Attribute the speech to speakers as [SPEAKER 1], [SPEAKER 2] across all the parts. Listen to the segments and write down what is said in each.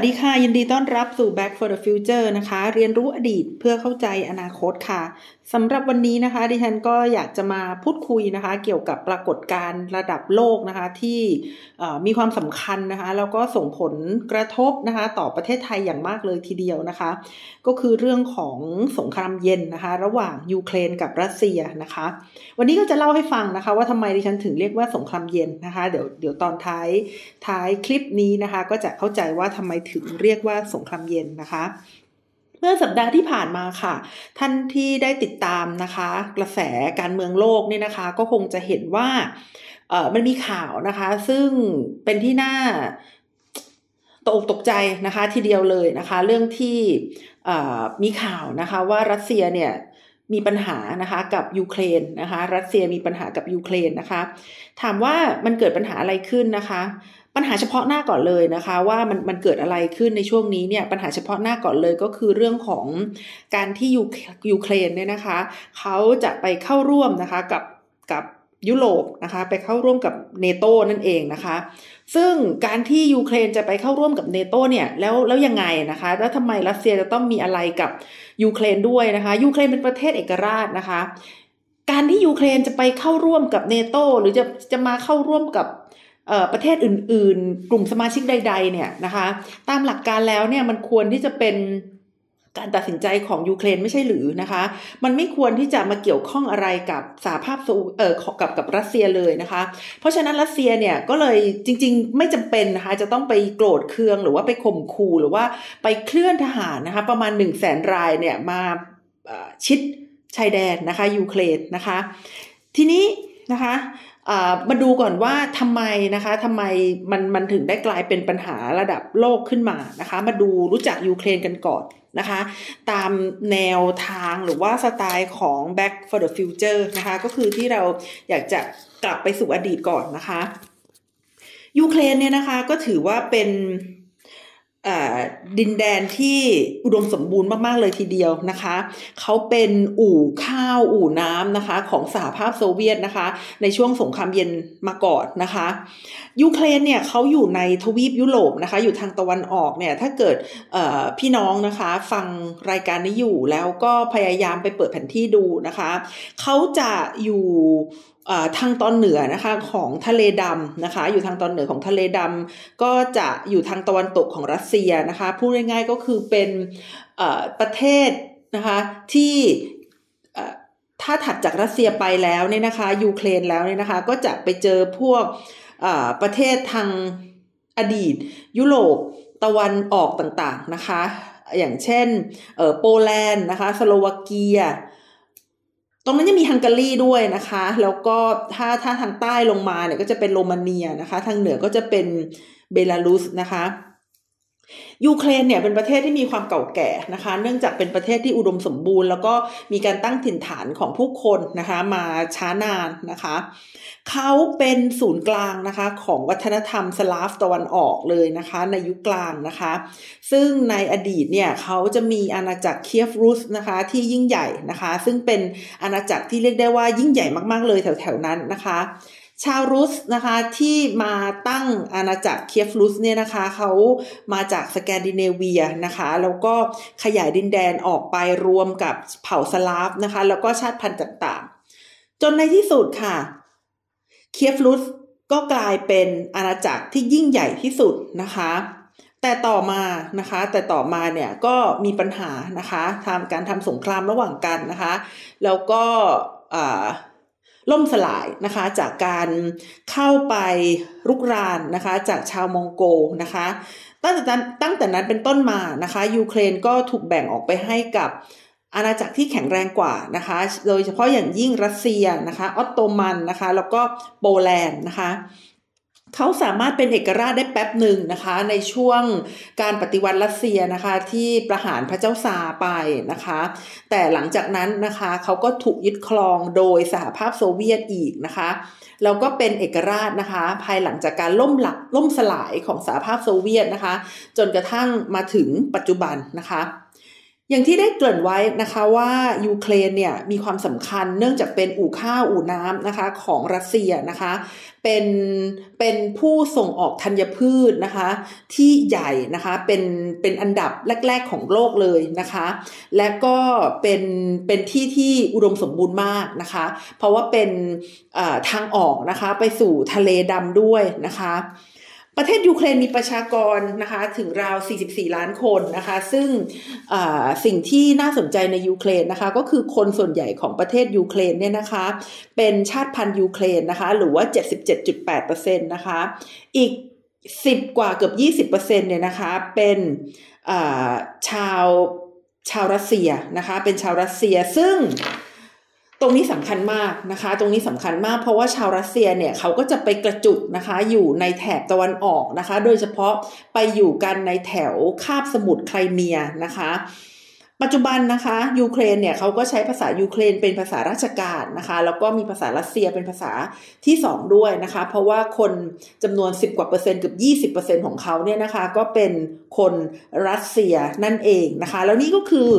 [SPEAKER 1] วัสดีค่ะ ยินดีต้อนรับสู่ Back for the Future นะคะ เรียนรู้อดีตเพื่อเข้าใจอนาคตค่ะสำหรับวันนี้นะคะ ดิฉันก็อยากจะมาพูดคุยนะคะ เกี่ยวกับปรากฏการณ์ระดับโลกนะคะ ที่มีความสำคัญนะคะ แล้วก็ส่งผลกระทบนะคะ ต่อประเทศไทยอย่างมากเลยทีเดียวนะคะ ก็คือเรื่องของสงครามเย็นนะคะ ระหว่างยูเครนกับรัสเซียนะคะ วันนี้ก็จะเล่าให้ฟังนะคะ ว่าทำไมดิฉันถึงเรียกว่าสงครามเย็นนะคะ เดี๋ยวเดี๋ยวตอนท้ายท้ายคลิปนี้นะคะ ก็จะเข้าใจว่าทำไมถึงเรียกว่าสงครามเย็นนะคะเมื่อสัปดาห์ที่ผ่านมาค่ะ ท่านที่ได้ติดตามนะคะ กระแสการเมืองโลกเนี่ยนะคะ ก็คงจะเห็นว่าเออมันมีข่าวนะคะ ซึ่งเป็นที่น่าตกตกใจนะคะทีเดียวเลยนะคะ เรื่องที่มีข่าวนะคะว่ารัสเซียเนี่ยมีปัญหานะคะกับยูเครนนะคะ รัสเซียมีปัญหากับยูเครนนะคะ ถามว่ามันเกิดปัญหาอะไรขึ้นนะคะ ปัญหาเฉพาะหน้าก่อนเลยนะคะ ว่ามันมันเกิดอะไรขึ้นในช่วงนี้เนี่ยปัญหาเฉพาะหน้าก่อนเลยก็คือเรื่องของการที่ยูยูเครนเนี่ยนะคะเขาจะไปเข้าร่วมนะคะกับกับยุโรปนะคะไปเข้าร่วมกับเนโตนั่นเองนะคะ ซึ่งการที่ยูเครนจะไปเข้าร่วมกับเนโตเนี่ยแล้วแล้วยังไงนะคะ แล้วทำไมรัสเซียจะต้องมีอะไรกับยูเครนด้วยนะคะยูเครนเป็นประเทศเอกราชนะคะ การที่ยูเครนจะไปเข้าร่วมกับเนโตหรือจะจะมาเข้าร่วมกับ ประเทศอื่น ๆ กลุ่มสมาชิกใด ๆ เนี่ยนะคะ ตามหลักการแล้วเนี่ยมันควรที่จะเป็นการตัดสินใจของยูเครนไม่ใช่หรือนะคะ มันไม่ควรที่จะมาเกี่ยวข้องอะไรกับสหภาพเอ่อกับกับรัสเซียเลยนะคะ เพราะฉะนั้นรัสเซียเนี่ยก็เลยจริง ๆ ไม่จำเป็นนะคะจะต้องไปโกรธเคืองหรือว่าไปข่มขู่หรือว่าไปเคลื่อนทหารนะคะประมาณ1นึ่งแสนรายเนี่ยมาชิดชายแดนนะคะยูเครนนะคะ ทีนี้นะคะ มาดูก่อนว่าทำไมนะคะทำไมมันมันถึงได้กลายเป็นปัญหาระดับโลกขึ้นมานะคะ มาดูรู้จักยูเครนกันก่อนนะคะ ตามแนวทางหรือว่าสไตล์ของ Back for the Future นะคะ ก็คือที่เราอยากจะกลับไปสู่อดีตก่อนนะคะยูเครนเนี่ยนะคะก็ถือว่าเป็น ดินแดนที่อุดมสมบูรณ์มาก ๆ เลยทีเดียวนะคะ เขาเป็นอู่ข้าวอู่น้ำนะคะ ของสหภาพโซเวียตนะคะ ในช่วงสงครามเย็นมาก่อนนะคะ ยูเครนเนี่ยเขาอยู่ในทวีปยุโรปนะคะ อยู่ทางตะวันออกเนี่ยถ้าเกิดพี่น้องนะคะฟังรายการนี้อยู่แล้วก็พยายามไปเปิดแผนที่ดูนะคะ เขาจะอยู่ทางตอนเหนือนะคะของทะเลดำนะคะ อยู่ทางตอนเหนือของทะเลดำก็จะอยู่ทางตะวันตกของรัสเซียนะคะพูดง่ายๆก็คือเป็นประเทศนะคะที่ถ้าถัดจากรัสเซียไปแล้วเนี่ยนะคะยูเครนแล้วเนี่ยนะคะก็จะไปเจอพวกประเทศทางอดีต ยุโรปตะวันออกต่างๆนะคะ อย่างเช่นโปแลนด์นะคะสโลวาเกีย ตรงนั้นยังมีฮังการีด้วยนะคะ แล้วก็ถ้าถ้าทางใต้ลงมาเนี่ยก็จะเป็นโรมาเนียนะคะ ทางเหนือก็จะเป็นเบลารุสนะคะ ยูเครนเนี่ยเป็นประเทศที่มีความเก่าแก่นะคะ เนื่องจากเป็นประเทศที่อุดมสมบูรณ์ แล้วก็มีการตั้งถิ่นฐานของผู้คนนะคะ มาช้านานนะคะเขาเป็นศูนย์กลางนะคะของวัฒนธรรมสลาฟตะวันออกเลยนะคะ ในยุคกลางนะคะ ซึ่งในอดีตเนี่ยเขาจะมีอาณาจักรเคียฟรุสนะคะที่ยิ่งใหญ่นะคะ ซึ่งเป็นอาณาจักรที่เรียกได้ว่ายิ่งใหญ่มากๆเลยแถวๆนั้นนะคะ ชาวรุสนะคะที่มาตั้งอาณาจักรเคียฟรุสเนี่ยนะคะเขามาจากสแกนดิเนเวียนะคะแล้วก็ขยายดินแดนออกไปรวมกับเผ่าสลาฟนะคะแล้วก็ชาติพันธุ์ต่างๆ จนในที่สุดค่ะเคียฟรุสก็กลายเป็นอาณาจักรที่ยิ่งใหญ่ที่สุดนะคะแต่ต่อมานะคะ แต่ต่อมาเนี่ยก็มีปัญหานะคะทำการทำสงครามระหว่างกันนะคะ แล้วก็ ล่มสลายนะคะจากการเข้าไปรุกรานนะคะจากชาวมองโกนะคะตั้งแต่นั้นตั้งแต่นั้นเป็นต้นมานะคะยูเครนก็ถูกแบ่งออกไปให้กับอาณาจักรที่แข็งแรงกว่านะคะ โดยเฉพาะอย่างยิ่งรัสเซียนะคะออตโตมันนะคะ แล้วก็โปแลนด์นะคะ เขาสามารถเป็นเอกราชได้แป๊บหนึ่งนะคะ ในช่วงการปฏิวัติรัสเซียนะคะที่ประหารพระเจ้าซาไปนะคะ แต่หลังจากนั้นนะคะเขาก็ถูกยึดครองโดยสหภาพโซเวียตอีกนะคะแล้วก็เป็นเอกราชนะคะ ภายหลังจากการล่มหลักล่มสลายของสหภาพโซเวียตนะคะ จนกระทั่งมาถึงปัจจุบันนะคะ อย่างที่ได้เกริ่นไว้นะคะว่ายูเครนเนี่ยมีความสำคัญเนื่องจากเป็นอู่ข้าวอู่น้ำนะคะของรัสเซียนะคะเป็นเป็นผู้ส่งออกธัญพืชนะคะที่ใหญ่นะคะเป็นเป็นอันดับแรก ๆของโลกเลยนะคะ และก็เป็นเป็นที่ที่อุดมสมบูรณ์มากนะคะ เพราะว่าเป็นทางออกนะคะไปสู่ทะเลดำด้วยนะคะ ประเทศยูเครนมีประชากรนะคะถึงราว 44 ล้านคนนะคะ ซึ่งสิ่งที่น่าสนใจในยูเครนนะคะ ก็คือคนส่วนใหญ่ของประเทศยูเครนเนี่ยนะคะ เป็นชาติพันธุ์ยูเครนนะคะ หรือว่า 77.8%นะคะ อีก 10 กว่าเกือบ 20%เนี่ยนะคะ เป็นชาวชาวรัสเซียนะคะ เป็นชาวรัสเซียซึ่ง ตรงนี้สำคัญมากนะคะ ตรงนี้สำคัญมากเพราะว่าชาวรัสเซียเนี่ยเขาก็จะไปกระจุกนะคะ อยู่ในแถบตะวันออกนะคะ โดยเฉพาะไปอยู่กันในแถวคาบสมุทรไครเมียนะคะปัจจุบันนะคะยูเครนเนี่ยเขาก็ใช้ภาษายูเครนเป็นภาษาราชการนะคะ แล้วก็มีภาษารัสเซียเป็นภาษาที่สองด้วยนะคะ เพราะว่าคนจำนวน 10 กว่าเปอร์เซ็นต์เกือบ20เปอร์เซ็นต์ของเขาเนี่ยนะคะ ก็เป็นคนรัสเซียนั่นเองนะคะ แล้วนี่ก็คือ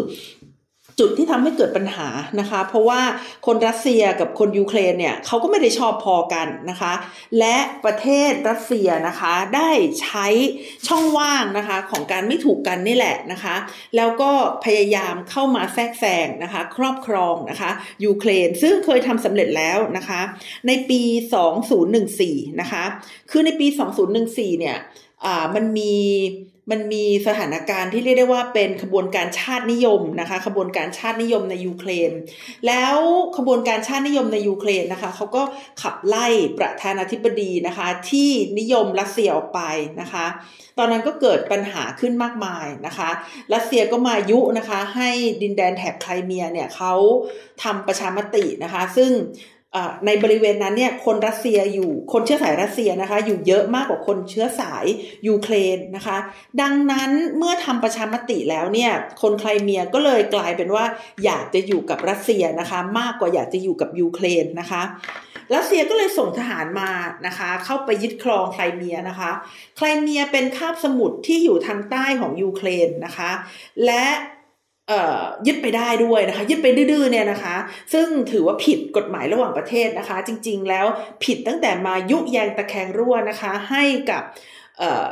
[SPEAKER 1] จุดที่ทำให้เกิดปัญหานะคะ เพราะว่าคนรัสเซียกับคนยูเครนเนี่ยเขาก็ไม่ได้ชอบพอกันนะคะ และประเทศรัสเซียนะคะได้ใช้ช่องว่างนะคะของการไม่ถูกกันนี่แหละนะคะ แล้วก็พยายามเข้ามาแทรกแซงนะคะ ครอบครองนะคะยูเครนซึ่งเคยทำสำเร็จแล้วนะคะ ในปี 2014 นะคะ คือในปี 2014 เนี่ยมันมี มันมีสถานการณ์ที่เรียกได้ว่าเป็นขบวนการชาตินิยมนะคะ ขบวนการชาตินิยมในยูเครน แล้วขบวนการชาตินิยมในยูเครนนะคะเขาก็ขับไล่ประธานาธิบดีนะคะ ที่นิยมรัสเซียออกไปนะคะ ตอนนั้นก็เกิดปัญหาขึ้นมากมายนะคะ รัสเซียก็มายุนะคะ ให้ดินแดนแถบไครเมียเนี่ยเขาทำประชามตินะคะ ซึ่ง ในบริเวณนั้นเนี่ยคนรัสเซียอยู่คนเชื้อสายรัสเซียนะคะ อยู่เยอะมากกว่าคนเชื้อสายยูเครนนะคะ ดังนั้นเมื่อทำประชามติแล้วเนี่ยคนไครเมียก็เลยกลายเป็นว่าอยากจะอยู่กับรัสเซียนะคะ มากกว่าอยากจะอยู่กับยูเครนนะคะรัสเซียก็เลยส่งทหารมานะคะ เข้าไปยึดครองไครเมียนะคะ ไครเมียเป็นคาบสมุทรที่อยู่ทางใต้ของยูเครนนะคะ และ ยึดไปได้ด้วยนะคะ ยึดไปดื้อเนี่ยนะคะ ซึ่งถือว่าผิดกฎหมายระหว่างประเทศนะคะ จริง ๆ แล้วผิดตั้งแต่มายุแยงตะแคงรั่วนะคะ ให้กับ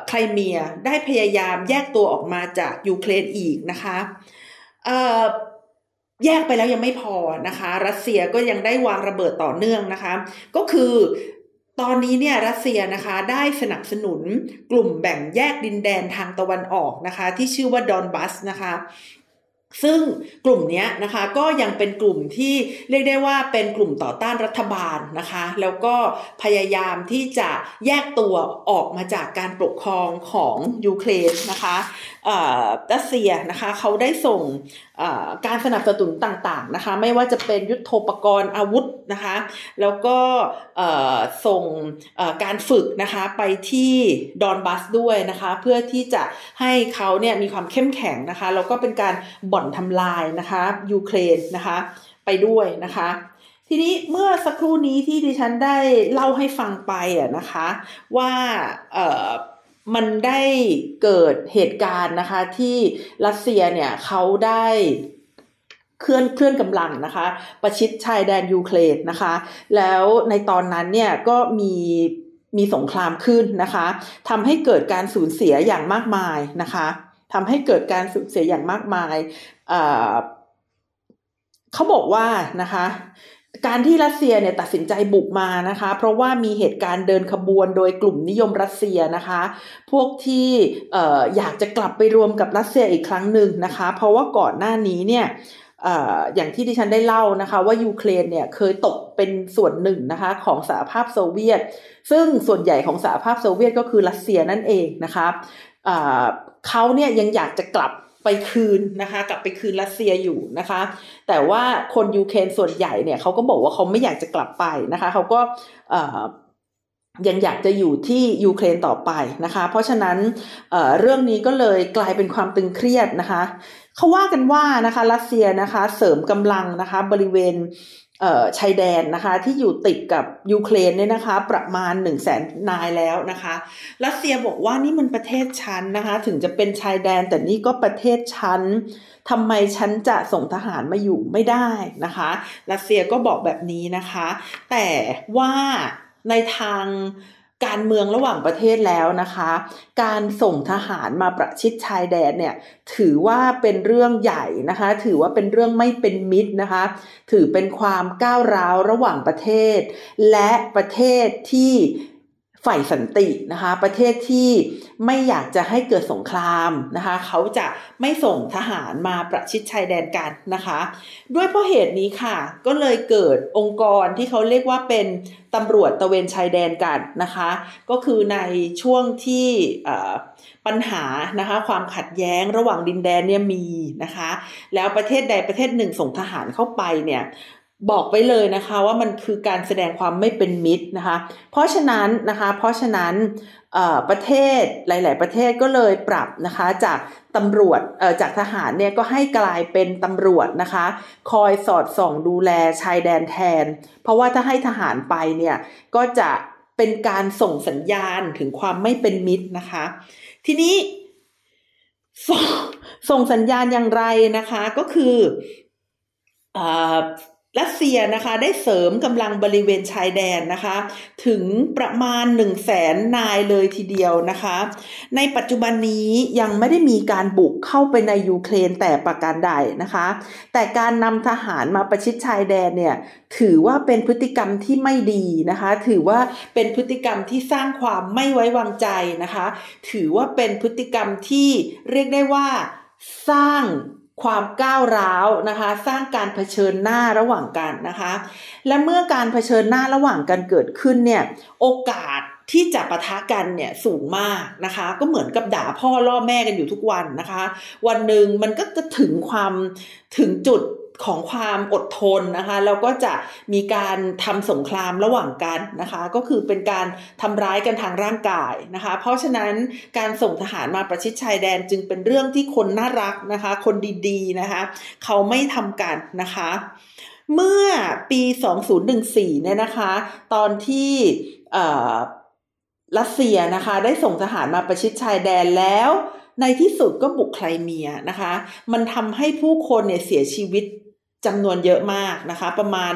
[SPEAKER 1] ไครเมียได้พยายามแยกตัวออกมาจากยูเครนอีกนะคะแยกไปแล้วยังไม่พอนะคะ รัสเซียก็ยังได้วางระเบิดต่อเนื่องนะคะ ก็คือตอนนี้เนี่ยรัสเซียนะคะได้สนับสนุนกลุ่มแบ่งแยกดินแดนทางตะวันออกนะคะ ที่ชื่อว่าดอนบัสนะคะ ซึ่งกลุ่มนี้นะคะก็ยังเป็นกลุ่มที่เรียกได้ว่าเป็นกลุ่มต่อต้านรัฐบาลนะคะ แล้วก็พยายามที่จะแยกตัวออกมาจากการปกครองของยูเครนนะคะรัสเซียนะคะเขาได้ส่ง การสนับสนุนต่างๆนะคะ ไม่ว่าจะเป็นยุทโธปกรณ์อาวุธนะคะ แล้วก็ส่งการฝึกนะคะไปที่ดอนบัสด้วยนะคะ เพื่อที่จะให้เขาเนี่ยมีความเข้มแข็งนะคะ แล้วก็เป็นการบ่อนทำลายนะคะยูเครนนะคะไปด้วยนะคะทีนี้เมื่อสักครู่นี้ที่ดิฉันได้เล่าให้ฟังไปอะนะคะ ว่า มันได้เกิดเหตุการณ์นะคะ ที่รัสเซียเนี่ยเขาได้เคลื่อนเคลื่อนกำลังนะคะ ประชิดชายแดนยูเครนนะคะ แล้วในตอนนั้นเนี่ยก็มีมีสงครามขึ้นนะคะทำให้เกิดการสูญเสียอย่างมากมายนะคะทำให้เกิดการสูญเสียอย่างมากมาย เขาบอกว่านะคะ การที่รัสเซียเนี่ยตัดสินใจบุกมานะคะ เพราะว่ามีเหตุการณ์เดินขบวนโดยกลุ่มนิยมรัสเซียนะคะ พวกที่อยากจะกลับไปรวมกับรัสเซียอีกครั้งหนึ่งนะคะ เพราะว่าก่อนหน้านี้เนี่ยอย่างที่ดิฉันได้เล่านะคะว่ายูเครนเนี่ยเคยตกเป็นส่วนหนึ่งนะคะของสหภาพโซเวียต ซึ่งส่วนใหญ่ของสหภาพโซเวียตก็คือรัสเซียนั่นเองนะคะเขาเนี่ยยังอยากจะกลับ ไปคืนนะคะกลับไปคืนรัสเซียอยู่นะคะ แต่ว่าคนยูเครนส่วนใหญ่เนี่ยเขาก็บอกว่าเขาไม่อยากจะกลับไปนะคะเขาก็ยังอยากจะอยู่ที่ยูเครนต่อไปนะคะ เพราะฉะนั้นเเรื่องนี้ก็เลยกลายเป็นความตึงเครียดนะคะเขาว่ากันว่านะคะรัสเซียนะคะเสริมกำลังนะคะบริเวณ ชายแดนนะคะที่อยู่ติดกับยูเครนเนี่ยนะคะประมาณ1นึ่งแสนนายแล้วนะคะรัสเซียบอกว่านี่มันประเทศชั้นนะคะถึงจะเป็นชายแดนแต่นี่ก็ประเทศชั้นทำไมฉันจะส่งทหารมาอยู่ไม่ได้นะคะรัสเซียก็บอกแบบนี้นะคะ แต่ว่าในทาง การเมืองระหว่างประเทศแล้วนะคะ การส่งทหารมาประชิดชายแดนเนี่ยถือว่าเป็นเรื่องใหญ่นะคะ ถือว่าเป็นเรื่องไม่เป็นมิตรนะคะ ถือเป็นความก้าวร้าวระหว่างประเทศ และประเทศที่ ฝ่ายสันตินะคะ ประเทศที่ไม่อยากจะให้เกิดสงครามนะคะ เขาจะไม่ส่งทหารมาประชิดชายแดนกันนะคะ ด้วยเพราะเหตุนี้ค่ะ ก็เลยเกิดองค์กรที่เขาเรียกว่าเป็นตำรวจตะเวนชายแดนกันนะคะ ก็คือในช่วงที่ปัญหานะคะ ความขัดแย้งระหว่างดินแดนเนี่ยมีนะคะ แล้วประเทศใดประเทศหนึ่งส่งทหารเข้าไปเนี่ย บอกไปเลยนะคะว่ามันคือการแสดงความไม่เป็นมิตรนะคะ เพราะฉะนั้นนะคะ เพราะฉะนั้นประเทศหลาย ๆ ประเทศก็เลยปรับนะคะจากตำรวจจากทหารเนี่ยก็ให้กลายเป็นตำรวจนะคะ คอยสอดส่องดูแลชายแดนแทน เพราะว่าถ้าให้ทหารไปเนี่ยก็จะเป็นการส่งสัญญาณถึงความไม่เป็นมิตรนะคะ ทีนี้ส่งสัญญาณอย่างไรนะคะก็คือ รัสเซียนะคะได้เสริมกำลังบริเวณชายแดนนะคะ ถึงประมาณ 1 0 0 0 0แสนนายเลยทีเดียวนะคะ ในปัจจุบันนี้ยังไม่ได้มีการบุกเข้าไปในยูเครนแต่ประการใดนะคะ แต่การนำทหารมาประชิดชายแดนเนี่ยถือว่าเป็นพฤติกรรมที่ไม่ดีนะคะ ถือว่าเป็นพฤติกรรมที่สร้างความไม่ไว้วางใจนะคะ ถือว่าเป็นพฤติกรรมที่เรียกได้ว่าสร้าง ความก้าวร้าวนะคะ สร้างการเผชิญหน้าระหว่างกันนะคะ และเมื่อการเผชิญหน้าระหว่างกันเกิดขึ้นเนี่ยโอกาสที่จะปะทะกันเนี่ยสูงมากนะคะ ก็เหมือนกับด่าพ่อล่อแม่กันอยู่ทุกวันนะคะ วันหนึ่งมันก็จะถึงความถึงจุด ของความอดทนนะคะแล้วก็จะมีการทำสงครามระหว่างกันนะคะ ก็คือเป็นการทำร้ายกันทางร่างกายนะคะ เพราะฉะนั้นการส่งทหารมาประชิดชายแดนจึงเป็นเรื่องที่คนน่ารักนะคะ คนดีๆนะคะ เขาไม่ทำกันนะคะ เมื่อปี 2014 เนี่ยนะคะ ตอนที่รัสเซียนะคะได้ส่งทหารมาประชิดชายแดนแล้วในที่สุดก็บุกไครเมียนะคะ มันทำให้ผู้คนเนี่ยเสียชีวิต จำนวนเยอะมากนะคะ ประมาณ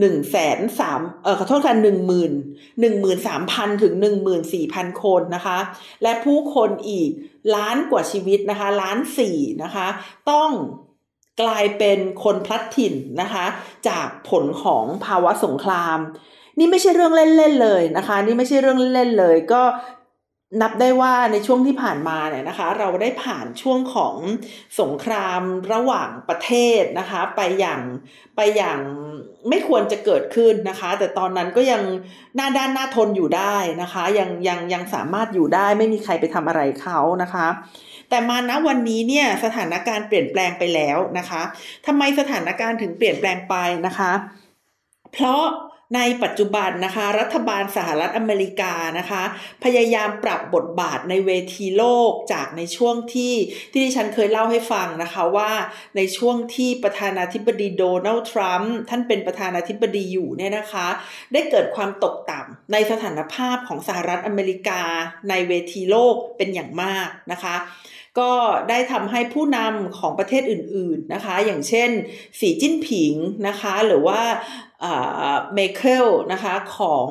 [SPEAKER 1] หนึ่งแสนสามเออขอโทษค่ะหนึ่งหมื่นหนึ่งหมื่นสามพันถึงหนึ่งหมื่นสี่พันคนนะคะ และผู้คนอีกล้านกว่าชีวิตนะคะ ล้านสี่นะคะ ต้องกลายเป็นคนพลัดถิ่นนะคะ จากผลของภาวะสงคราม นี่ไม่ใช่เรื่องเล่นๆเลยนะคะ นี่ไม่ใช่เรื่องเล่นๆเลย ก็ นับได้ว่าในช่วงที่ผ่านมาเนี่ยนะคะ เราได้ผ่านช่วงของสงครามระหว่างประเทศนะคะ ไปอย่างไปอย่างไม่ควรจะเกิดขึ้นนะคะ แต่ตอนนั้นก็ยังหน้าด้านหน้าทนอยู่ได้นะคะ ยังยังยังสามารถอยู่ได้ไม่มีใครไปทำอะไรเขานะคะ แต่มาณวันนี้เนี่ยสถานการณ์เปลี่ยนแปลงไปแล้วนะคะทำไมสถานการณ์ถึงเปลี่ยนแปลงไปนะคะ เพราะ ในปัจจุบันนะคะ รัฐบาลสหรัฐอเมริกานะคะ พยายามปรับบทบาทในเวทีโลกจากในช่วงที่ที่ดิฉันเคยเล่าให้ฟังนะคะว่าในช่วงที่ประธานาธิบดีโดนัลด์ทรัมป์ท่านเป็นประธานาธิบดีอยู่เนี่ยนะคะ ได้เกิดความตกต่ำในสถานภาพของสหรัฐอเมริกาในเวทีโลกเป็นอย่างมากนะคะก็ได้ทำให้ผู้นำของประเทศอื่น ๆนะคะ อย่างเช่น สีจิ้นผิงนะคะ หรือว่า เมเคิลนะคะของ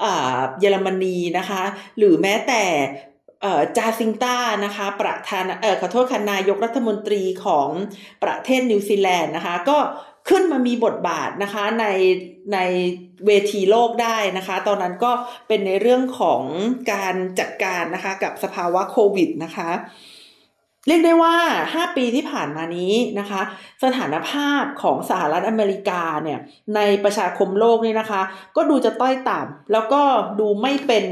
[SPEAKER 1] เยอรมนีนะคะ หรือแม้แต่จาซิงต้านะคะประธานเออขอโทษค่ะนายกรัฐมนตรีของประเทศนิวซีแลนด์นะคะ ก็ขึ้นมามีบทบาทนะคะในในเวทีโลกได้นะคะ ตอนนั้นก็เป็นในเรื่องของการจัดการนะคะกับสภาวะโควิดนะคะ เรียกได้ว่า 5 ปีที่ผ่านมานี้นะคะ สถานภาพของสหรัฐอเมริกาเนี่ยในประชาคมโลกนี่นะคะ ก็ดูจะต้อยต่ำแล้วก็ดูไม่เป็น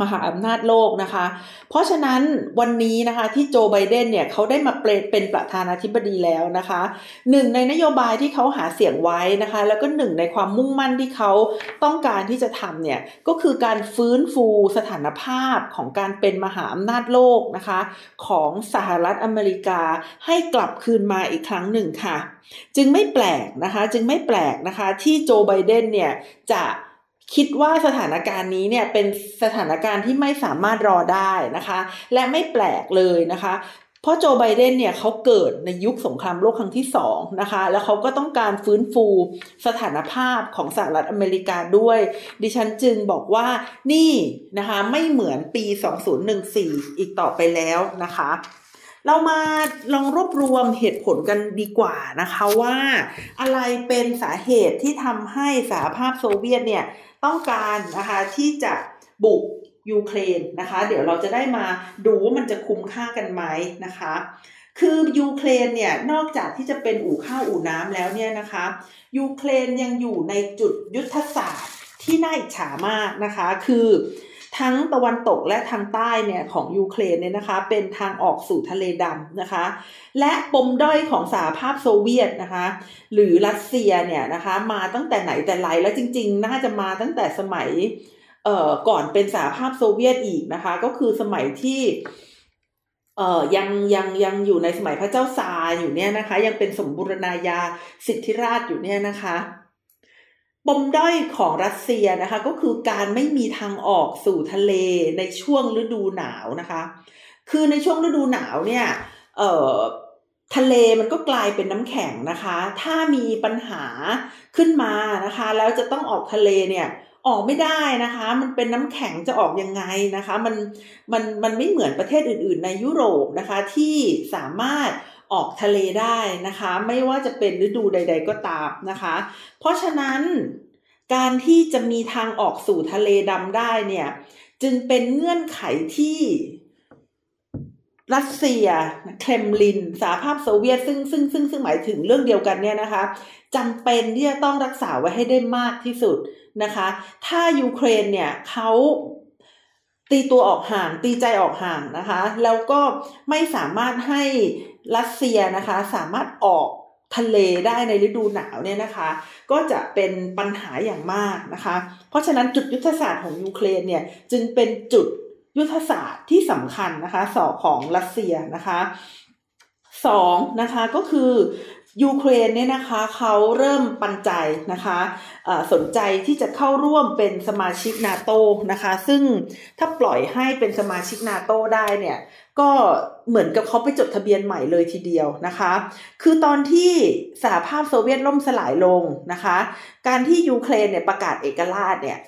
[SPEAKER 1] มหาอำนาจโลกนะคะ เพราะฉะนั้นวันนี้นะคะที่โจไบเดนเนี่ยเขาได้มาเป็นประธานาธิบดีแล้วนะคะหนึ่งในนโยบายที่เขาหาเสียงไว้นะคะ แล้วก็หนึ่งในความมุ่งมั่นที่เขาต้องการที่จะทำเนี่ยก็คือการฟื้นฟูสถานภาพของการเป็นมหาอำนาจโลกนะคะ ของสหรัฐอเมริกาให้กลับคืนมาอีกครั้งหนึ่งค่ะ จึงไม่แปลกนะคะ จึงไม่แปลกนะคะที่โจไบเดนเนี่ยจะ คิดว่าสถานการณ์นี้เนี่ยเป็นสถานการณ์ที่ไม่สามารถรอได้นะคะ และไม่แปลกเลยนะคะเพราะโจไบเดนเนี่ยเขาเกิดในยุคสงครามโลกครั้งที่สองนะคะ แล้วเขาก็ต้องการฟื้นฟูสถานภาพของสหรัฐอเมริกาด้วย ดิฉันจึงบอกว่านี่นะคะไม่เหมือนปี 2014 อีกต่อไปแล้วนะคะ เรามาลองรวบรวมเหตุผลกันดีกว่านะคะว่าอะไรเป็นสาเหตุที่ทำให้สหภาพโซเวียตเนี่ย ต้องการนะคะที่จะบุกยูเครนนะคะ เดี๋ยวเราจะได้มาดูว่ามันจะคุ้มค่ากันไหมนะคะ คือยูเครนเนี่ยนอกจากที่จะเป็นอู่ข้าวอู่น้ำแล้วเนี่ยนะคะยูเครนยังอยู่ในจุดยุทธศาสตร์ที่น่าอิจฉามากนะคะ คือ ทั้งตะวันตกและทางใต้เนี่ยของยูเครนเนี่ยนะคะเป็นทางออกสู่ทะเลดำนะคะ และปมด้อยของสหภาพโซเวียตนะคะ หรือรัสเซียเนี่ยนะคะมาตั้งแต่ไหนแต่ไรแล้วจริง ๆ น่าจะมาตั้งแต่สมัยเอ่อก่อนเป็นสหภาพโซเวียตอีกนะคะ ก็คือสมัยที่เอ่อยังยังยังอยู่ในสมัยพระเจ้าซาร์อยู่เนี่ยนะคะ ยังเป็นสมบูรณาญาสิทธิราชอยู่เนี่ยนะคะ ปมด้อยของรัสเซียนะคะก็คือการไม่มีทางออกสู่ทะเลในช่วงฤดูหนาวนะคะ คือในช่วงฤดูหนาวเนี่ยเอ่อทะเลมันก็กลายเป็นน้ำแข็งนะคะ ถ้ามีปัญหาขึ้นมานะคะ แล้วจะต้องออกทะเลเนี่ยออกไม่ได้นะคะ มันเป็นน้ำแข็งจะออกยังไงนะคะ มันมันมันไม่เหมือนประเทศอื่น ๆ ในยุโรปนะคะที่สามารถ ออกทะเลได้นะคะ ไม่ว่าจะเป็นฤดูใด ๆ ก็ตามนะคะ เพราะฉะนั้นการที่จะมีทางออกสู่ทะเลดำได้เนี่ยจึงเป็นเงื่อนไขที่รัสเซียเครมลินสหภาพโซเวียตซึ่งซึ่งซึ่งซึ่งหมายถึงเรื่องเดียวกันเนี่ยนะคะจำเป็นที่จะต้องรักษาไว้ให้ได้มากที่สุดนะคะ ถ้ายูเครนเนี่ยเขา ตีตัวออกห่างตีใจออกห่างนะคะ แล้วก็ไม่สามารถให้รัสเซียนะคะ สามารถออกทะเลได้ในฤดูหนาวเนี่ยนะคะ ก็จะเป็นปัญหาอย่างมากนะคะ เพราะฉะนั้นจุดยุทธศาสตร์ของยูเครนเนี่ยจึงเป็นจุดยุทธศาสตร์ที่สำคัญนะคะสอของรัสเซียนะคะสองนะคะก็คือ ยูเครนเนี่ยนะคะเขาเริ่มปันใจนะคะสนใจที่จะเข้าร่วมเป็นสมาชิกนาโตนะคะ ซึ่งถ้าปล่อยให้เป็นสมาชิกนาโตได้เนี่ยก็เหมือนกับเขาไปจดทะเบียนใหม่เลยทีเดียวนะคะ คือตอนที่สหภาพโซเวียตล่มสลายลงนะคะ การที่ยูเครนเนี่ยประกาศเอกราชเนี่ย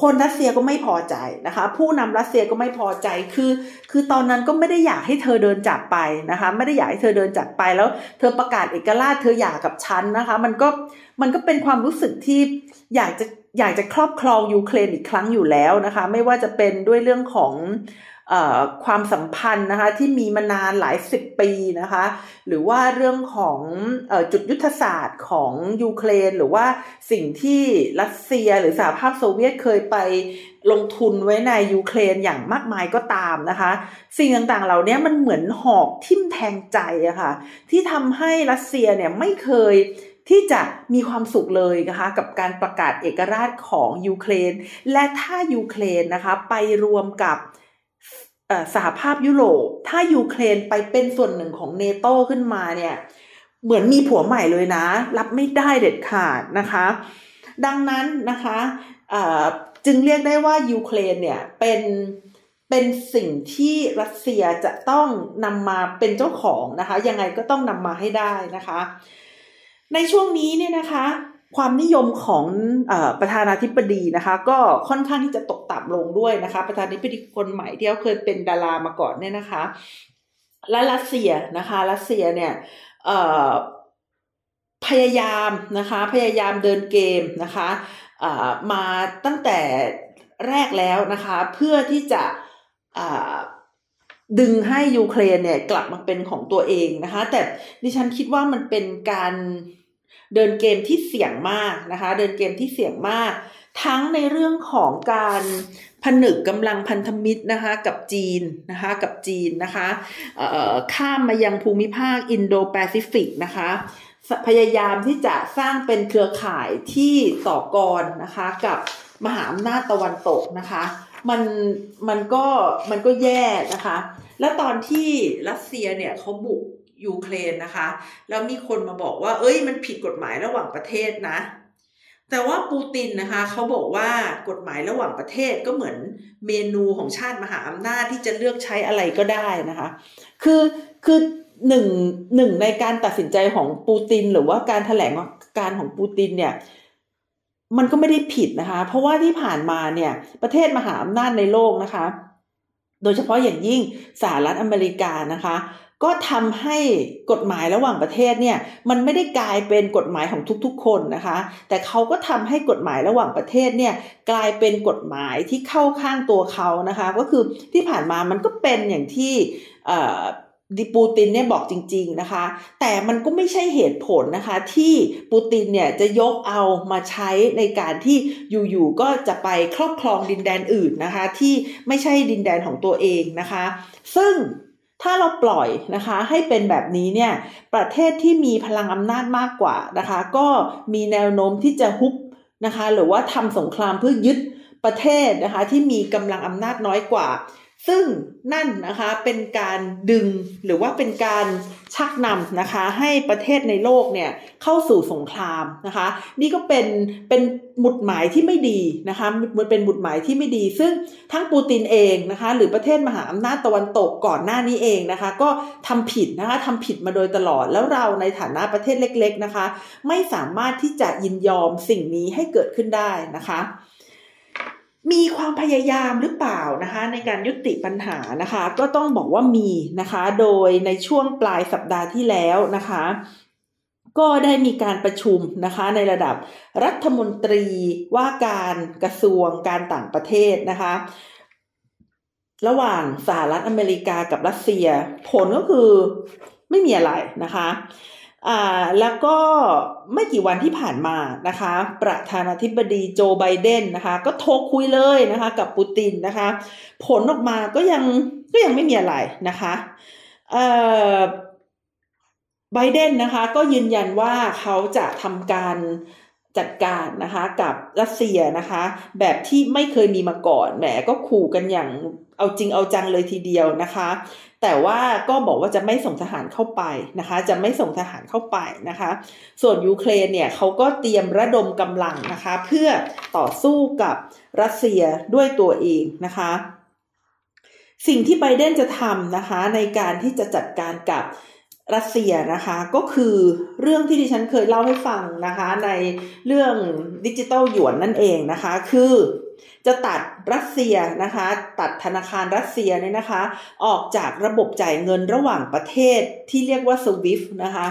[SPEAKER 1] คนรัสเซียก็ไม่พอใจนะคะ ผู้นำรัสเซียก็ไม่พอใจคือ คือตอนนั้นก็ไม่ได้อยากให้เธอเดินจากไปนะคะ ไม่ได้อยากให้เธอเดินจากไปแล้ว เธอประกาศเอกราชเธออยากกับฉันนะคะ มันก็มันก็เป็นความรู้สึกที่อยากจะอยากจะครอบครองยูเครนอีกครั้งอยู่แล้วนะคะ ไม่ว่าจะเป็นด้วยเรื่องของ ความสัมพันธ์นะคะที่มีมานานหลายสิบปีนะคะหรือว่าเรื่องของอจุดยุทธศาสตร์ของยูเครน หรือว่าสิ่งที่รัสเซียหรือสหภาพโซเวียตเคยไปลงทุนไว้ในยูเครนอย่างมากมายก็ตามนะคะ สิ่งต่างๆเหล่านี้มันเหมือนหอกทิ่มแทงใจอะคะ่ะที่ทำให้รัสเซียเนี่ยไม่เคยที่จะมีความสุขเลยนะคะกับการประกาศเอกราชของยูเครน และถ้ายูเครนนะคะไปรวมกับ สหภาพยุโรป ถ้ายูเครนไปเป็นส่วนหนึ่งของเนโตขึ้นมาเนี่ย เหมือนมีผัวใหม่เลยนะ รับไม่ได้เด็ดขาดนะคะ ดังนั้นนะคะจึงเรียกได้ว่ายูเครนเนี่ยเป็นเป็นสิ่งที่รัสเซียจะต้องนำมาเป็นเจ้าของนะคะ ยังไงก็ต้องนำมาให้ได้นะคะ ในช่วงนี้เนี่ยนะคะ ความนิยมของอประธานาธิบดีนะคะ ก็ค่อนข้างที่จะตกต่ำลงด้วยนะคะ ประธานาธิบดีคนใหม่ที่เขาเคยเป็นดารามาก่อนเนี่ยนะคะ และรัสเซียนะคะรัสเซียเนี่ยพยายามนะคะพยายามเดินเกมนะคะมาตั้งแต่แรกแล้วนะคะเพื่อที่จะดึงให้ยูเครนเนี่ยกลับมาเป็นของตัวเองนะคะ แต่ดิฉันคิดว่ามันเป็นการ เดินเกมที่เสี่ยงมากนะคะ เดินเกมที่เสี่ยงมาก ทั้งในเรื่องของการผนึกกำลังพันธมิตรนะคะกับจีนนะคะกับจีนนะคะข้ามมายังภูมิภาคอินโดแปซิฟิกนะคะพยายามที่จะสร้างเป็นเครือข่ายที่ต่อกรนะคะกับมหาอำนาจตะวันตกนะคะมันมันก็มันก็แย่นะคะ แล้วตอนที่รัสเซียเนี่ยเขาบุก ยูเครนนะคะ แล้วมีคนมาบอกว่า เอ้ย มันผิดกฎหมายระหว่างประเทศนะ แต่ว่าปูตินนะคะเขาบอกว่ากฎหมายระหว่างประเทศก็เหมือนเมนูของชาติมหาอำนาจที่จะเลือกใช้อะไรก็ได้นะคะ คือคือหนึ่งหนึ่งในการตัดสินใจของปูติน หรือว่าการถแถลงการของปูตินเนี่ยมันก็ไม่ได้ผิดนะคะ เพราะว่าที่ผ่านมาเนี่ยประเทศมหาอำนาจในโลกนะคะ โดยเฉพาะอย่างยิ่งสหรัฐอเมริกานะคะ ก็ทำให้กฎหมายระหว่างประเทศเนี่ยมันไม่ได้กลายเป็นกฎหมายของทุกๆ คนนะคะ แต่เขาก็ทำให้กฎหมายระหว่างประเทศเนี่ยกลายเป็นกฎหมายที่เข้าข้างตัวเขานะคะ ก็คือที่ผ่านมามันก็เป็นอย่างที่ดิปูตินเนี่ยบอกจริง ๆนะคะ แต่มันก็ไม่ใช่เหตุผลนะคะ ที่ปูตินเนี่ยจะยกเอามาใช้ในการที่อยู่ๆก็จะไปครอบครองดินแดนอื่นนะคะ ที่ไม่ใช่ดินแดนของตัวเองนะคะ ซึ่ง ถ้าเราปล่อยนะคะให้เป็นแบบนี้เนี่ยประเทศที่มีพลังอำนาจมากกว่านะคะ ก็มีแนวโน้มที่จะฮุบนะคะ หรือว่าทำสงครามเพื่อยึดประเทศนะคะที่มีกำลังอำนาจน้อยกว่า ซึ่งนั่นนะคะเป็นการดึงหรือว่าเป็นการชักนำนะคะให้ประเทศในโลกเนี่ยเข้าสู่สงครามนะคะ นี่ก็เป็นเป็นหมุดหมายที่ไม่ดีนะคะมันเป็นหมุดหมายที่ไม่ดี ซึ่งทั้งปูตินเองนะคะ หรือประเทศมหาอำนาจตะวันตกก่อนหน้านี้เองนะคะ ก็ทำผิดนะคะทำผิดมาโดยตลอดแล้วเราในฐานะประเทศเล็ก ๆนะคะ ไม่สามารถที่จะยินยอมสิ่งนี้ให้เกิดขึ้นได้นะคะ มีความพยายามหรือเปล่านะคะในการยุติปัญหานะคะ ก็ต้องบอกว่ามีนะคะ โดยในช่วงปลายสัปดาห์ที่แล้วนะคะก็ได้มีการประชุมนะคะในระดับรัฐมนตรีว่าการกระทรวงการต่างประเทศนะคะ ระหว่างสหรัฐอเมริกากับรัสเซีย ผลก็คือไม่มีอะไรนะคะ อ่าแล้วก็ไม่กี่วันที่ผ่านมานะคะ ประธานาธิบดีโจไบเดนนะคะ ก็โทรคุยเลยนะคะ กับปูตินนะคะ ผลออกมาก็ยังก็ยังไม่มีอะไรนะคะเอ่อไบเดนนะคะก็ยืนยันว่าเขาจะทำการจัดการนะคะกับรัสเซียนะคะ แบบที่ไม่เคยมีมาก่อนแหมก็ขู่กันอย่างเอาจริงเอาจังเลยทีเดียวนะคะ แต่ว่าก็บอกว่าจะไม่ส่งทหารเข้าไปนะคะ จะไม่ส่งทหารเข้าไปนะคะ ส่วนยูเครนเนี่ยเขาก็เตรียมระดมกำลังนะคะ เพื่อต่อสู้กับรัสเซียด้วยตัวเองนะคะ สิ่งที่ไบเดนจะทำนะคะ ในการที่จะจัดการกับรัสเซียนะคะก็คือเรื่องที่ดิฉันเคยเล่าให้ฟังนะคะ ในเรื่องดิจิตอลหยวนนั่นเองนะคะ คือจะตัดรัสเซียนะคะ ตัดธนาคารรัสเซียเนี่ยนะคะ ออกจากระบบจ่ายเงินระหว่างประเทศที่เรียกว่า SWIFT นะคะ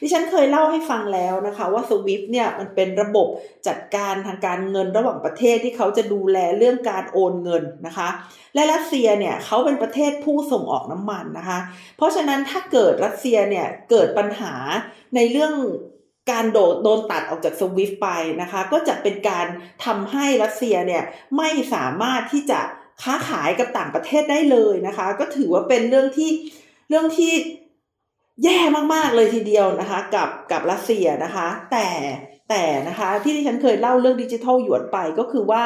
[SPEAKER 1] ดิฉันเคยเล่าให้ฟังแล้วนะคะว่า SWIFT เนี่ยมันเป็นระบบจัดการทางการเงินระหว่างประเทศที่เขาจะดูแลเรื่องการโอนเงินนะคะ และรัสเซียเนี่ยเขาเป็นประเทศผู้ส่งออกน้ำมันนะคะ เพราะฉะนั้นถ้าเกิดรัสเซียเนี่ยเกิดปัญหาในเรื่อง การโดดโดนตัดออกจากสวิฟไปนะคะ ก็จะเป็นการทำให้รัสเซียเนี่ยไม่สามารถที่จะค้าขายกับต่างประเทศได้เลยนะคะ ก็ถือว่าเป็นเรื่องที่เรื่องที่แย่มากๆเลยทีเดียวนะคะ กับกับรัสเซียนะคะ แต่แต่นะคะที่ที่ฉันเคยเล่าเรื่องดิจิทัลหยวนไปก็คือว่า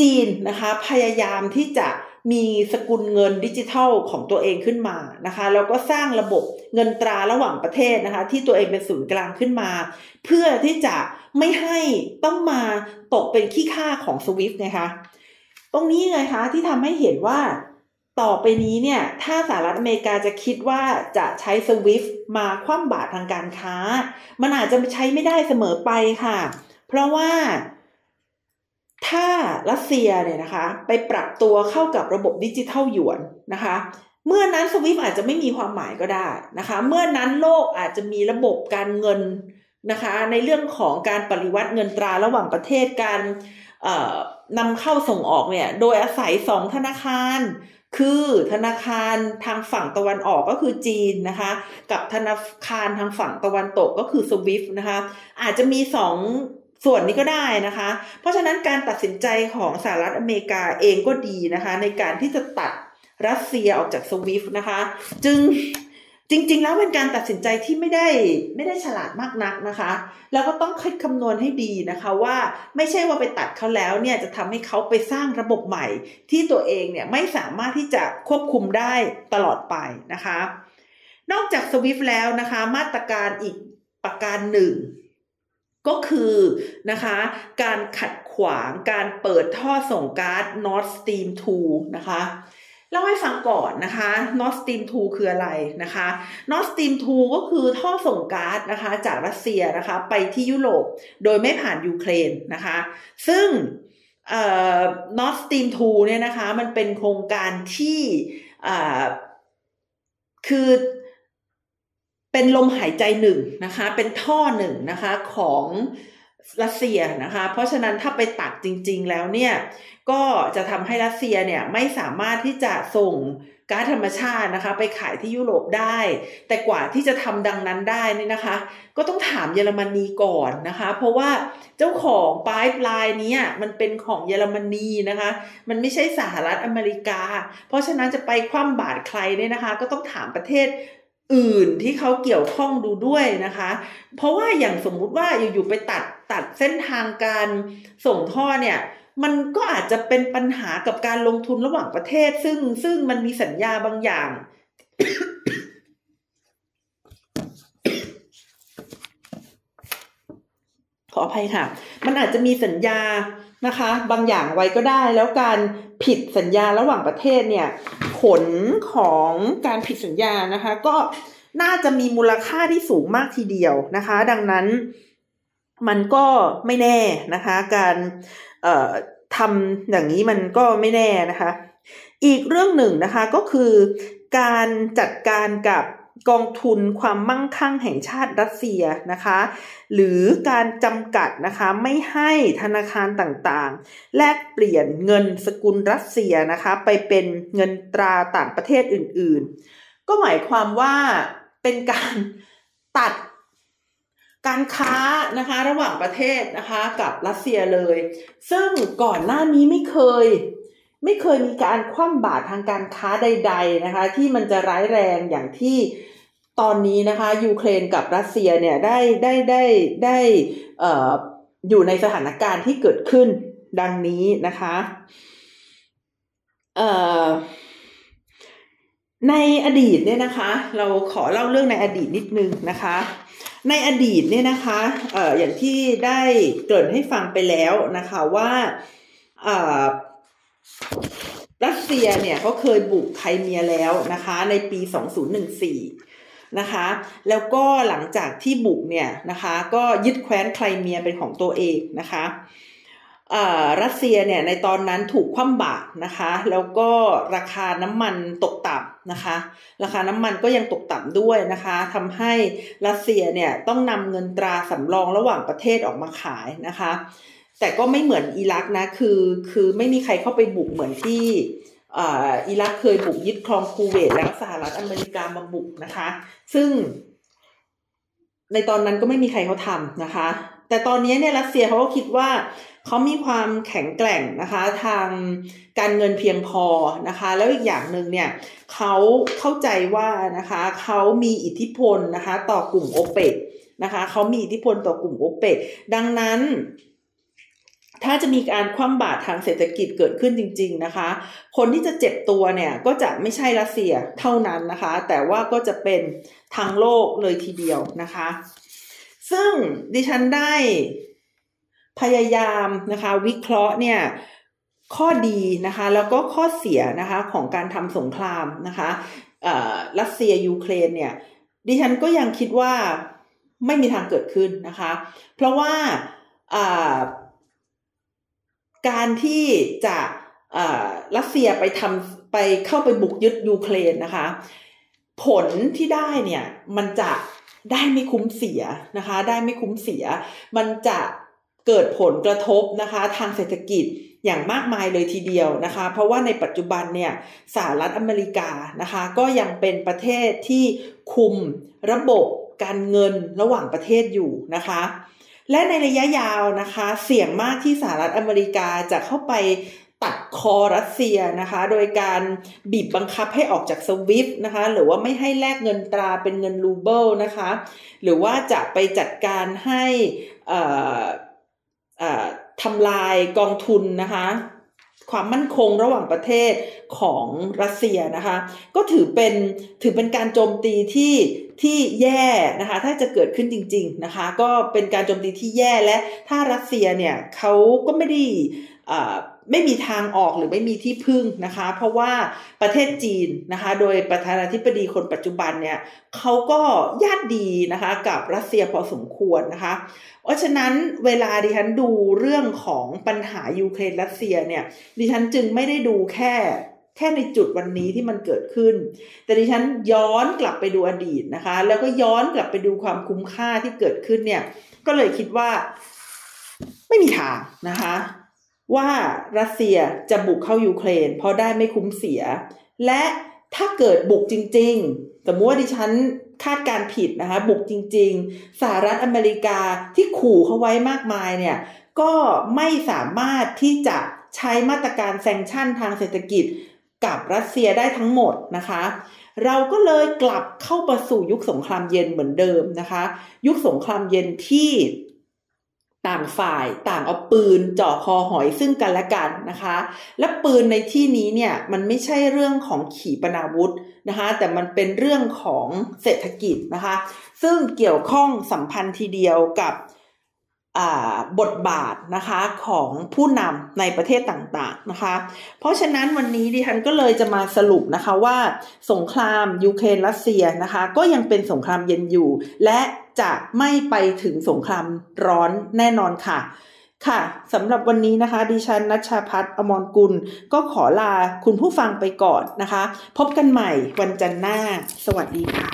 [SPEAKER 1] จีนนะคะพยายามที่จะ มีสกุลเงินดิจิทัลของตัวเองขึ้นมานะคะแล้วก็สร้างระบบเงินตราระหว่างประเทศนะคะ ที่ตัวเองเป็นศูนย์กลางขึ้นมา เพื่อที่จะไม่ให้ต้องมาตกเป็นขี้ค่าของสวิฟต์นะคะ ตรงนี้ไงคะที่ทำให้เห็นว่าต่อไปนี้เนี่ยถ้าสหรัฐอเมริกาจะคิดว่าจะใช้สวิฟต์มาคว่ำบาตรทางการค้า มันอาจจะใช้ไม่ได้เสมอไปค่ะ เพราะว่า รัสเซียเนี่ยนะคะ ไปปรับตัวเข้ากับระบบดิจิทัลหยวนนะคะ เมื่อนั้นสวิฟอาจจะไม่มีความหมายก็ได้นะคะ เมื่อนั้นโลกอาจจะมีระบบการเงินนะคะ ในเรื่องของการปริวัติเงินตราระหว่างประเทศการนำเข้าส่งออกเนี่ยโดยอาศัยสองธนาคาร คือธนาคารทางฝั่งตะวันออกก็คือจีนนะคะ กับธนาคารทางฝั่งตะวันตกก็คือสวิฟนะคะอาจจะมีสอง ส่วนนี้ก็ได้นะคะ เพราะฉะนั้นการตัดสินใจของสหรัฐอเมริกาเองก็ดีนะคะ ในการที่จะตัดรัสเซียออกจากสวิฟนะคะ จึงจริง ๆ แล้วเป็นการตัดสินใจที่ไม่ได้ไม่ได้ฉลาดมากนักนะคะ แล้วก็ต้องคิดคำนวณให้ดีนะคะว่าไม่ใช่ว่าไปตัดเขาแล้วเนี่ยจะทำให้เขาไปสร้างระบบใหม่ ที่ตัวเองเนี่ยไม่สามารถที่จะควบคุมได้ตลอดไปนะคะ นอกจากสวิฟแล้วนะคะ มาตรการอีกประการหนึ่ง ก็คือนะคะการขัดขวางการเปิดท่อส่งก๊าซ Nord Stream 2 นะคะเล่าให้ฟังก่อนนะคะ Nord Stream 2 คืออะไรนะคะ Nord Stream 2 ก็คือท่อส่งก๊าซนะคะ จากรัสเซียนะคะ ไปที่ยุโรปโดยไม่ผ่านยูเครนนะคะ ซึ่งเอ่อ Nord Stream 2เนี่ยนะคะ มันเป็นโครงการที่คือ เป็นลมหายใจหนึ่งนะคะ เป็นท่อหนึ่งนะคะของรัสเซียนะคะ เพราะฉะนั้นถ้าไปตัดจริง ๆ แล้วเนี่ย ก็จะทำให้รัสเซียเนี่ยไม่สามารถที่จะส่งก๊าซธรรมชาตินะคะ ไปขายที่ยุโรปได้ แต่กว่าที่จะทำดังนั้นได้นี่นะคะ ก็ต้องถามเยอรมนีก่อนนะคะ เพราะว่าเจ้าของปลายปลายนี้มันเป็นของเยอรมนีนะคะ มันไม่ใช่สหรัฐอเมริกา เพราะฉะนั้นจะไปคว่ำบาตรใครเนี่ยนะคะ ก็ต้องถามประเทศ อื่นที่เขาเกี่ยวข้องดูด้วยนะคะ เพราะว่าอย่างสมมุติว่าอยู่ๆไปตัดตัดเส้นทางการส่งท่อเนี่ยมันก็อาจจะเป็นปัญหากับการลงทุนระหว่างประเทศ ซึ่งซึ่งมันมีสัญญาบางอย่าง ขออภัยค่ะ มันอาจจะมีสัญญา นะคะ บางอย่างไว้ก็ได้แล้วการผิดสัญญาระหว่างประเทศเนี่ย ผลของการผิดสัญญานะคะ ก็น่าจะมีมูลค่าที่สูงมากทีเดียวนะคะ ดังนั้นมันก็ไม่แน่นะคะ การเอ่อทำอย่างนี้มันก็ไม่แน่นะคะ อีกเรื่องหนึ่งนะคะก็คือการจัดการกับ กองทุนความมั่งคั่งแห่งชาติรัสเซียนะคะ หรือการจำกัดนะคะไม่ให้ธนาคารต่างๆ แลกเปลี่ยนเงินสกุลรัสเซียนะคะไปเป็นเงินตราต่างประเทศอื่นๆ ก็หมายความว่าเป็นการตัดการค้านะคะระหว่างประเทศนะคะกับรัสเซียเลย ซึ่งก่อนหน้านี้ไม่เคย ไม่เคยมีการคว่ำบาตรทางการค้าใด ๆนะคะ ที่มันจะร้ายแรงอย่างที่ตอนนี้นะคะยูเครนกับรัสเซียเนี่ยได้ได้ได้ได้เอ่อยู่ในสถานการณ์ที่เกิดขึ้นดังนี้นะคะในอดีตเนี่ยนะคะ เราขอเล่าเรื่องในอดีตนิดนึงนะคะ ในอดีตเนี่ยนะคะอออย่างที่ได้เกริ่นให้ฟังไปแล้วนะคะว่า รัสเซียเนี่ยเขาเคยบุกไครเมียแล้วนะคะ ในปี 2014 นะคะ แล้วก็หลังจากที่บุกเนี่ยนะคะ ก็ยึดแคว้นไครเมียเป็นของตัวเองนะคะรัสเซียเนี่ยในตอนนั้นถูกคว่ำบาตรนะคะ แล้วก็ราคาน้ำมันตกต่ำนะคะ ราคาน้ำมันก็ยังตกต่ำด้วยนะคะทำให้รัสเซียเนี่ยต้องนำเงินตราสำรองระหว่างประเทศออกมาขายนะคะ แต่ก็ไม่เหมือนอิรักนะ คือคือไม่มีใครเข้าไปบุกเหมือนที่อิรักเคยบุกยึดครองคูเวตแล้วสหรัฐอเมริกามาบุกนะคะ ซึ่ง ในตอนนั้นก็ไม่มีใครเขาทำนะคะ แต่ตอนนี้เนี่ยรัสเซียเขาก็คิดว่าเขามีความแข็งแกร่งนะคะ ทางการเงินเพียงพอนะคะ แล้วอีกอย่างหนึ่งเนี่ยเขาเข้าใจว่านะคะเขามีอิทธิพลนะคะ ต่อกลุ่มโอเปกนะคะเขามีอิทธิพลต่อกลุ่มโอเปกดังนั้น ถ้าจะมีการคว่ำบาตรทางเศรษฐกิจเกิดขึ้นจริง ๆนะคะ คนที่จะเจ็บตัวเนี่ยก็จะไม่ใช่รัสเซียเท่านั้นนะคะ แต่ว่าก็จะเป็นทางโลกเลยทีเดียวนะคะ ซึ่งดิฉันได้พยายามนะคะวิเคราะห์เนี่ยข้อดีนะคะแล้วก็ข้อเสียนะคะของการทำสงครามนะคะรัสเซียยูเครนเนี่ยดิฉันก็ยังคิดว่าไม่มีทางเกิดขึ้นนะคะ เพราะว่า การที่จะรัสเซียไปทำไปเข้าไปบุกยึดยูเครนนะคะ ผลที่ได้เนี่ยมันจะได้ไม่คุ้มเสียนะคะ ได้ไม่คุ้มเสีย มันจะเกิดผลกระทบนะคะ ทางเศรษฐกิจอย่างมากมายเลยทีเดียวนะคะ เพราะว่าในปัจจุบันเนี่ยสหรัฐอเมริกานะคะ ก็ยังเป็นประเทศที่คุมระบบการเงินระหว่างประเทศอยู่นะคะ และในระยะยาวนะคะ เสี่ยงมากที่สหรัฐอเมริกาจะเข้าไปตัดคอรัสเซียนะคะ โดยการบีบบังคับให้ออกจากสวิฟนะคะ หรือว่าไม่ให้แลกเงินตราเป็นเงินรูเบิลนะคะ หรือว่าจะไปจัดการให้ทำลายกองทุนนะคะความมั่นคงระหว่างประเทศของรัสเซียนะคะ ก็ถือเป็นถือเป็นการโจมตีที่ ที่แย่นะคะ ถ้าจะเกิดขึ้นจริง ๆนะคะ ก็เป็นการโจมตีที่แย่และถ้ารัสเซียเนี่ยเขาก็ไม่ได้ไม่มีทางออกหรือไม่มีที่พึ่งนะคะ เพราะว่าประเทศจีนนะคะ โดยประธานาธิบดีคนปัจจุบันเนี่ยเขาก็ญาติดีนะคะกับรัสเซียพอสมควรนะคะ เพราะฉะนั้นเวลาดิฉันดูเรื่องของปัญหายูเครนรัสเซียเนี่ยดิฉันจึงไม่ได้ดูแค่ แค่ในจุดวันนี้ที่มันเกิดขึ้น แต่ดิฉันย้อนกลับไปดูอดีตนะคะ แล้วก็ย้อนกลับไปดูความคุ้มค่าที่เกิดขึ้นเนี่ย ก็เลยคิดว่าไม่มีทางนะคะ ว่ารัสเซียจะบุกเข้ายูเครน เพราะได้ไม่คุ้มเสีย และถ้าเกิดบุกจริง ๆ สมมติว่าดิฉันคาดการผิดนะคะ บุกจริง ๆ สหรัฐอเมริกาที่ขู่เขาไว้มากมายเนี่ย ก็ไม่สามารถที่จะใช้มาตรการแซงชั่นทางเศรษฐกิจ กับรัสเซียได้ทั้งหมดนะคะ เราก็เลยกลับเข้ามาสู่ยุคสงครามเย็นเหมือนเดิมนะคะ ยุคสงครามเย็นที่ต่างฝ่ายต่างเอาปืนจ่อคอหอยซึ่งกันและกันนะคะ และปืนในที่นี้เนี่ยมันไม่ใช่เรื่องของขีปนาวุธนะคะ แต่มันเป็นเรื่องของเศรษฐกิจนะคะ ซึ่งเกี่ยวข้องสัมพันธ์ทีเดียวกับ บทบาทนะคะของผู้นำในประเทศต่างๆนะคะ เพราะฉะนั้นวันนี้ดิฉันก็เลยจะมาสรุปนะคะว่าสงครามยูเครนรัสเซียนะคะก็ยังเป็นสงครามเย็นอยู่ และจะไม่ไปถึงสงครามร้อนแน่นอนค่ะค่ะสำหรับวันนี้นะคะดิฉันนัชชาพัฒน์อมรกุล ก็ขอลาคุณผู้ฟังไปก่อนนะคะ พบกันใหม่วันจันทร์หน้า สวัสดีค่ะ